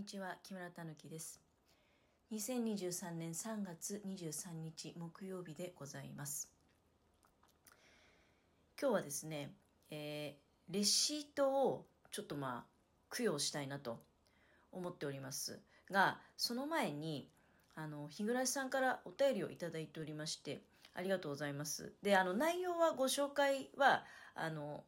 にちは木村たぬきです。2023年3月23日木曜日でございます。今日はですね、えー、レシートをちょっとまあ供養したいなと思っております。がその前にあの日暮さんからお便りをいただいておりましてありがとうございます。であの内容はご紹介はあの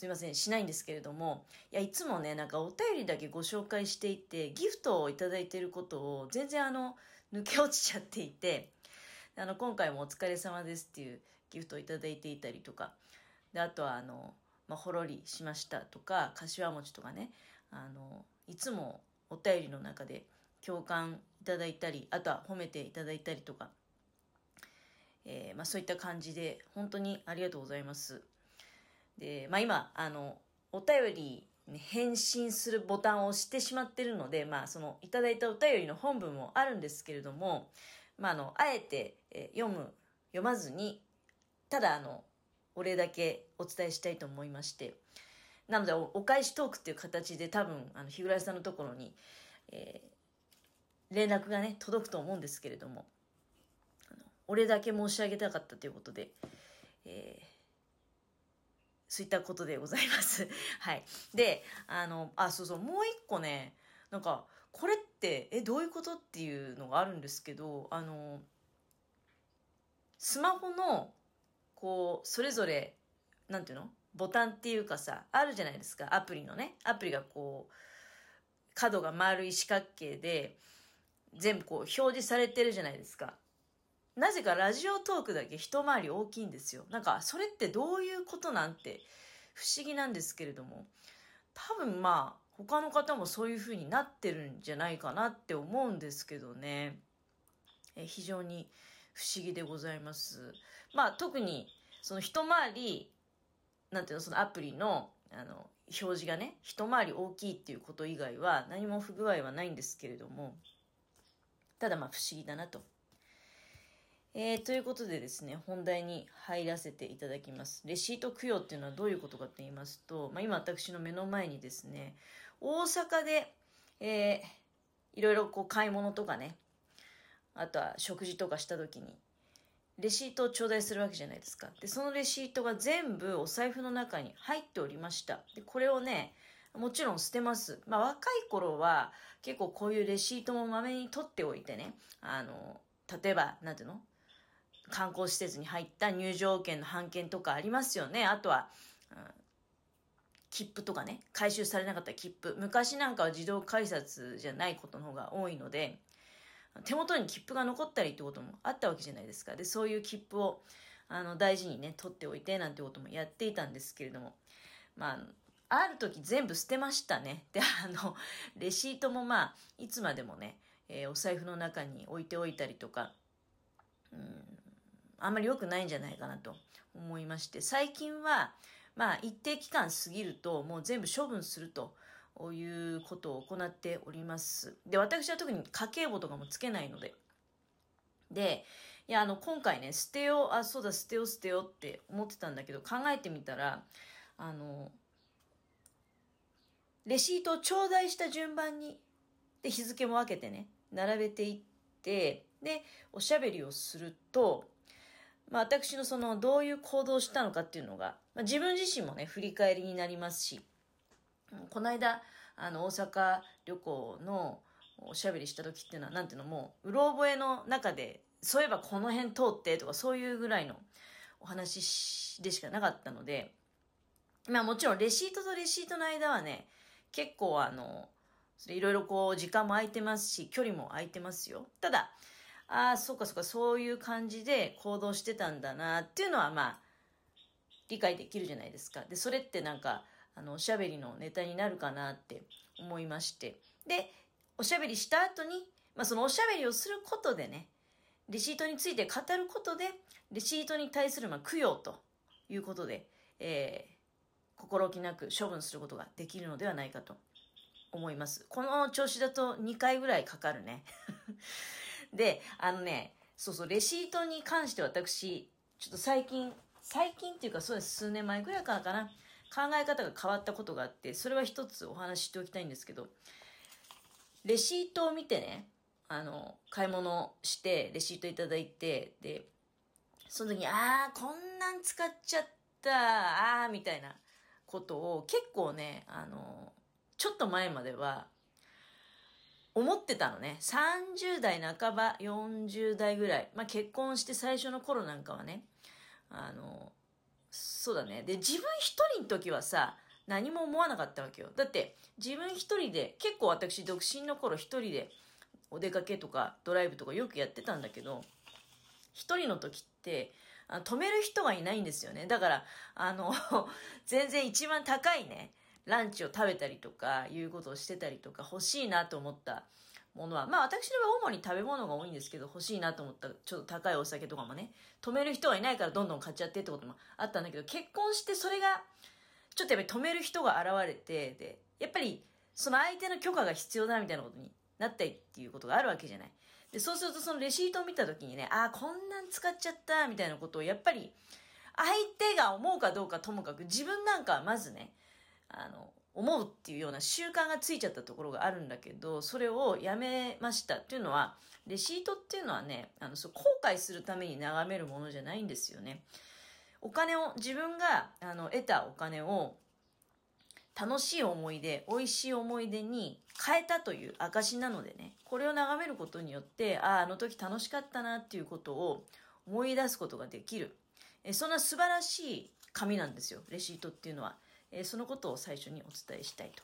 すいません、しないんですけれども、いや、いつもね、なんかお便りだけご紹介していて、ギフトをいただいていることを全然あの、抜け落ちちゃっていて、あの、今回もお疲れ様ですっていうギフトをいただいていたりとか、で、あとはあの、まあ、ほろりしましたとか、柏餅とかね、あの、いつもお便りの中で共感いただいたり、あとは褒めていただいたりとか、えー、まあ、そういった感じで、本当にありがとうございます。で、まあ今、あの、お便り返信するボタンを押してしまってるので、まあそのいただいたお便りの本文もあるんですけれども、まああの、あえて、え読む、読まずに、ただあの、お礼だけお伝えしたいと思いまして、なのでお、お返しトークっていう形で多分、あの、日暮さんのところに、えー、連絡がね、届くと思うんですけれども、あの、お礼だけ申し上げたかったということで、えーそういったことでございます。はい。で、あの、あ、そうそう、もう一個ね、なんか、これって、え、どういうことっていうのがあるんですけど、あの、スマホの、こう、それぞれ、なんていうの？ボタンっていうかさ、あるじゃないですか。アプリのね。アプリがこう、角が丸い四角形で、全部こう表示されてるじゃないですか。なぜかラジオトークだけ一回り大きいんですよ。なんか、それってどういうことなんて不思議なんですけれども、多分まあ、他の方もそういう風になってるんじゃないかなって思うんですけどね。え非常に不思議でございます。まあ、特に、その一回り、なんていうの、そのアプリの、あの、表示がね、一回り大きいっていうこと以外は何も不具合はないんですけれども、ただまあ不思議だなとえー、ということでですね、本題に入らせていただきます。レシート供養っていうのはどういうことかと言いますと、まあ、今私の目の前にですね、大阪で、えー、いろいろこう買い物とかね、あとは食事とかした時に、レシートを頂戴するわけじゃないですか。で、そのレシートが全部お財布の中に入っておりました。で、これをね、もちろん捨てます。まあ若い頃は結構こういうレシートもまめに取っておいてね、あの、例えば、なんていうの？観光施設に入った入場券の半券とかありますよね。あとは、うん、切符とかね、回収されなかった切符。昔なんかは自動改札じゃないことの方が多いので、手元に切符が残ったりってこともあったわけじゃないですか。で、そういう切符をあの大事にね、取っておいてなんてこともやっていたんですけれども、まあ、ある時全部捨てましたね。で、あの、レシートもまあ、いつまでもね、えー、お財布の中に置いておいたりとか、うん、あんまり良くないんじゃないかなと思いまして、最近は、まあ一定期間過ぎるともう全部処分するということを行っております。で、私は特に家計簿とかもつけないので。で、いや、あの、今回ね、捨てよう、あ、そうだ、捨てよう、捨てようって思ってたんだけど、考えてみたら、あの、レシートを頂戴した順番に、で、日付も分けてね、並べていって、で、おしゃべりをすると、まあ、私のそのどういう行動をしたのかっていうのが、まあ、自分自身もね、振り返りになりますし、この間、あの、大阪旅行のおしゃべりした時っていうのは、なんていうのもう、うろ覚えの中で、そういえばこの辺通ってとか、そういうぐらいのお話でしかなかったので、まあもちろんレシートとレシートの間はね、結構あの、いろいろこう時間も空いてますし、距離も空いてますよ。ただ、ああ、そうかそうか、そういう感じで行動してたんだなっていうのは、まあ、理解できるじゃないですか。で、それってなんか、あの、おしゃべりのネタになるかなって思いまして。で、おしゃべりした後に、まあ、そのおしゃべりをすることでね、レシートについて語ることで、レシートに対するまあ供養ということで、えー、心置きなく処分することができるのではないかと思います。この調子だと2回ぐらいかかるね。で、あのね、そうそう、レシートに関して私、ちょっと最近、最近っていうかそうです、数年前ぐらいからかな、考え方が変わったことがあって、それは一つお話ししておきたいんですけど、レシートを見てね、あの、買い物して、レシートいただいて、で、その時に、ああ、こんなん使っちゃった、ああ、みたいなことを結構ね、あの、ちょっと前までは、思ってたのね。30代半ば、40代ぐらい。まあ、結婚して最初の頃なんかはね。あの、そうだね。で、自分一人の時はさ、何も思わなかったわけよ。だって、自分一人で、結構私、独身の頃一人で、お出かけとかドライブとかよくやってたんだけど、一人の時って、止める人がいないんですよね。だから、あの、全然一番高いね、ランチを食べたりとか、いうことをしてたりとか、欲しいなと思ったものは、まあ私の場合主に食べ物が多いんですけど、欲しいなと思ったちょっと高いお酒とかもね、止める人がいないからどんどん買っちゃってってこともあったんだけど、結婚してそれが、ちょっとやっぱり止める人が現れて、で、やっぱりその相手の許可が必要だみたいなことになったりっていうことがあるわけじゃない。で、そうするとそのレシートを見た時にね、ああ、こんなん使っちゃったみたいなことをやっぱり相手が思うかどうかともかく自分なんかはまずね、あの、思うっていうような習慣がついちゃったところがあるんだけど、それをやめましたっていうのは、レシートっていうのはね、あの、そう、後悔するために眺めるものじゃないんですよね。お金を、自分が、あの、得たお金を、楽しい思い出、美味しい思い出に変えたという証なのでね、これを眺めることによって、ああ、あの時楽しかったなっていうことを思い出すことができる。えそんな素晴らしい紙なんですよ、レシートっていうのは。えそのことを最初にお伝えしたいと。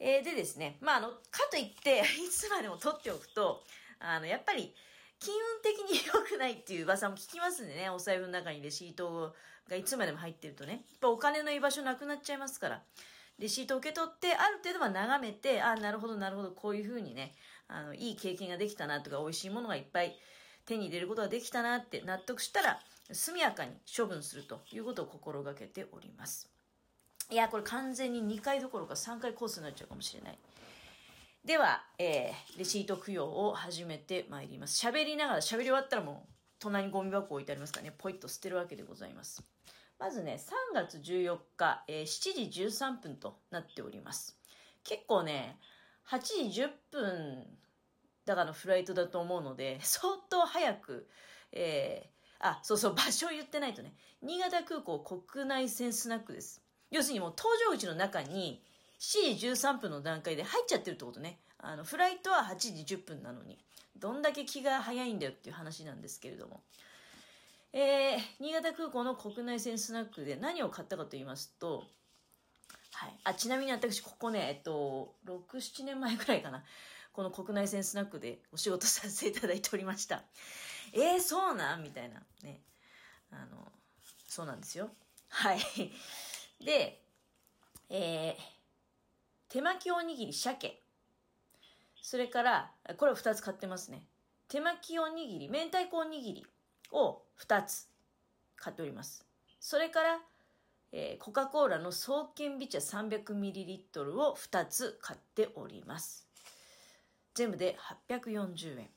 えー、でですね、まあ、あの、かといって、いつまでも取っておくと、あの、やっぱり、金運的に良くないっていう噂も聞きますんでね、お財布の中にレシートがいつまでも入ってるとね、やっぱお金の居場所なくなっちゃいますから、レシートを受け取って、ある程度は眺めて、あ、なるほど、なるほど、こういうふうにね、あの、いい経験ができたなとか、美味しいものがいっぱい手に入れることができたなって納得したら、速やかに処分するということを心がけております。いや、これ完全に2回どころか3回コースになっちゃうかもしれない。では、えー、レシート供養を始めてまいります。喋りながら、喋り終わったらもう、隣にゴミ箱置いてありますからね、ポイッと捨てるわけでございます。まずね、3月14日、えー、7時13分となっております。結構ね、8時10分だからのフライトだと思うので、相当早く、えー、あ、そうそう、場所を言ってないとね、新潟空港国内線スナックです。要するにもう搭乗口の中に7時13分の段階で入っちゃってるってことね。あの、フライトは8時10分なのに。どんだけ気が早いんだよっていう話なんですけれども。えー、新潟空港の国内線スナックで何を買ったかと言いますと、はい。あ、ちなみに私、ここね、えっと、6、7年前ぐらいかな。この国内線スナックでお仕事させていただいておりました。えー、そうなん？みたいな。ね。あの、そうなんですよ。はい。で、えー、手巻きおにぎり鮭。それから、これを2つ買ってますね。手巻きおにぎり、明太子おにぎりを2つ買っております。それから、えー、コカ・コーラの爽健美茶 300ml を2つ買っております。全部で840円。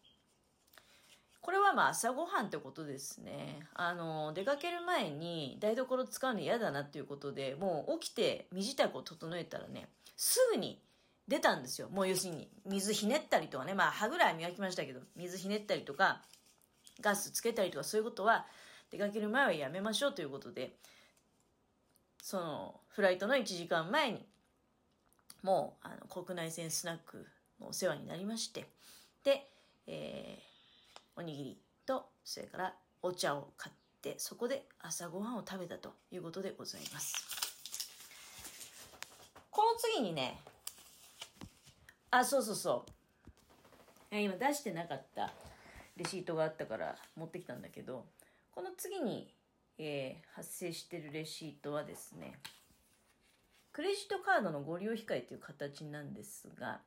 これはまあ朝ごはんってことですね。あの、出かける前に台所使うの嫌だなっていうことで、もう起きて身支度を整えたらね、すぐに出たんですよ。もう要するに水ひねったりとかね、まあ歯ぐらい磨きましたけど、水ひねったりとか、ガスつけたりとかそういうことは出かける前はやめましょうということで、そのフライトの1時間前に、もうあの国内線スナックお世話になりまして、で、えーおにぎりとそれからお茶を買ってそこで朝ごはんを食べたということでございます。この次にねあそうそうそう。今出してなかったレシートがあったから持ってきたんだけどこの次に、えー、発生してるレシートはですねクレジットカードのご利用控えという形なんですが、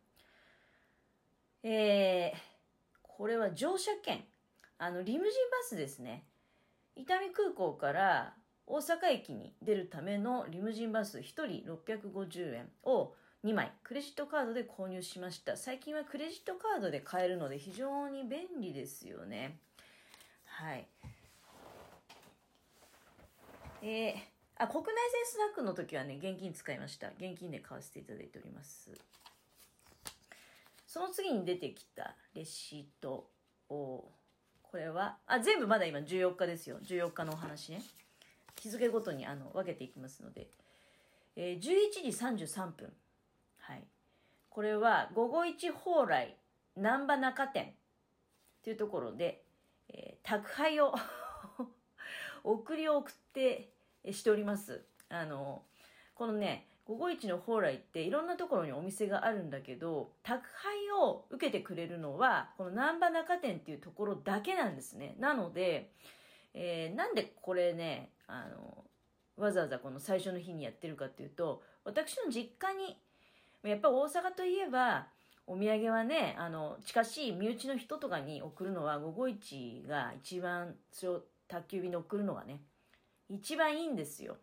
えー、これは乗車券。あの、リムジンバスですね。伊丹空港から大阪駅に出るためのリムジンバス1人650円を2枚クレジットカードで購入しました。最近はクレジットカードで買えるので非常に便利ですよね。はい。えー、あ、国内線スナックの時はね、現金使いました。現金で買わせていただいております。その次に出てきたレシートを、これは、あ、全部まだ今14日ですよ。14日のお話ね。日付ごとにあの分けていきますので。えー、11時33分。はい。これは午後一蓬莱難波中店というところで、えー、宅配を 送りを送ってしております。あの、このね、午後一の蓬莱っていろんなところにお店があるんだけど、宅配を受けてくれるのは、この南波中店っていうところだけなんですね。なので、えー、なんでこれね、あの、わざわざこの最初の日にやってるかっていうと、私の実家に、やっぱ大阪といえば、お土産はね、あの、近しい身内の人とかに送るのは、午後一が一番、それを宅急便で送るのがね、一番いいんですよ。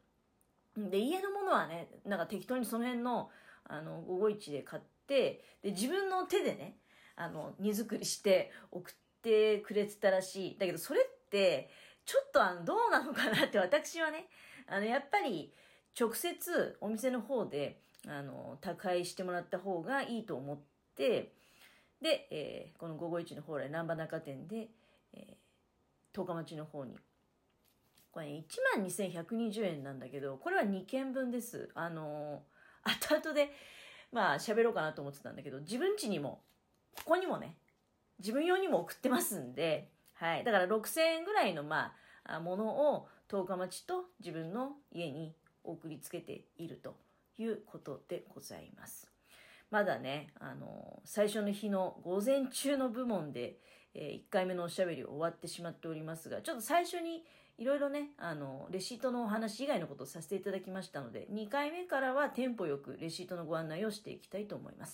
で、家のものはね、なんか適当にその辺の、あの、午後一で買って、で、自分の手でね、あの、荷造りして送ってくれてたらしい。だけど、それって、ちょっとあの、どうなのかなって私はね、あの、やっぱり、直接お店の方で、あの、宅配してもらった方がいいと思って、で、えー、この午後一の蓬莱南波中店で、えー、十日町の方にこれ、ね、1万2120円なんだけど、これは2件分です。あのー、後々で、まあ喋ろうかなと思ってたんだけど、自分家にも、ここにもね、自分用にも送ってますんで、はい。だから6000円ぐらいの、まあ、ものを十日町と自分の家に送りつけているということでございます。まだね、あの最初の日の午前中の部門で、えー、1回目のおしゃべり終わってしまっておりますが、ちょっと最初にいろいろね、あの、レシートのお話以外のことをさせていただきましたので、2回目からはテンポよくレシートのご案内をしていきたいと思います。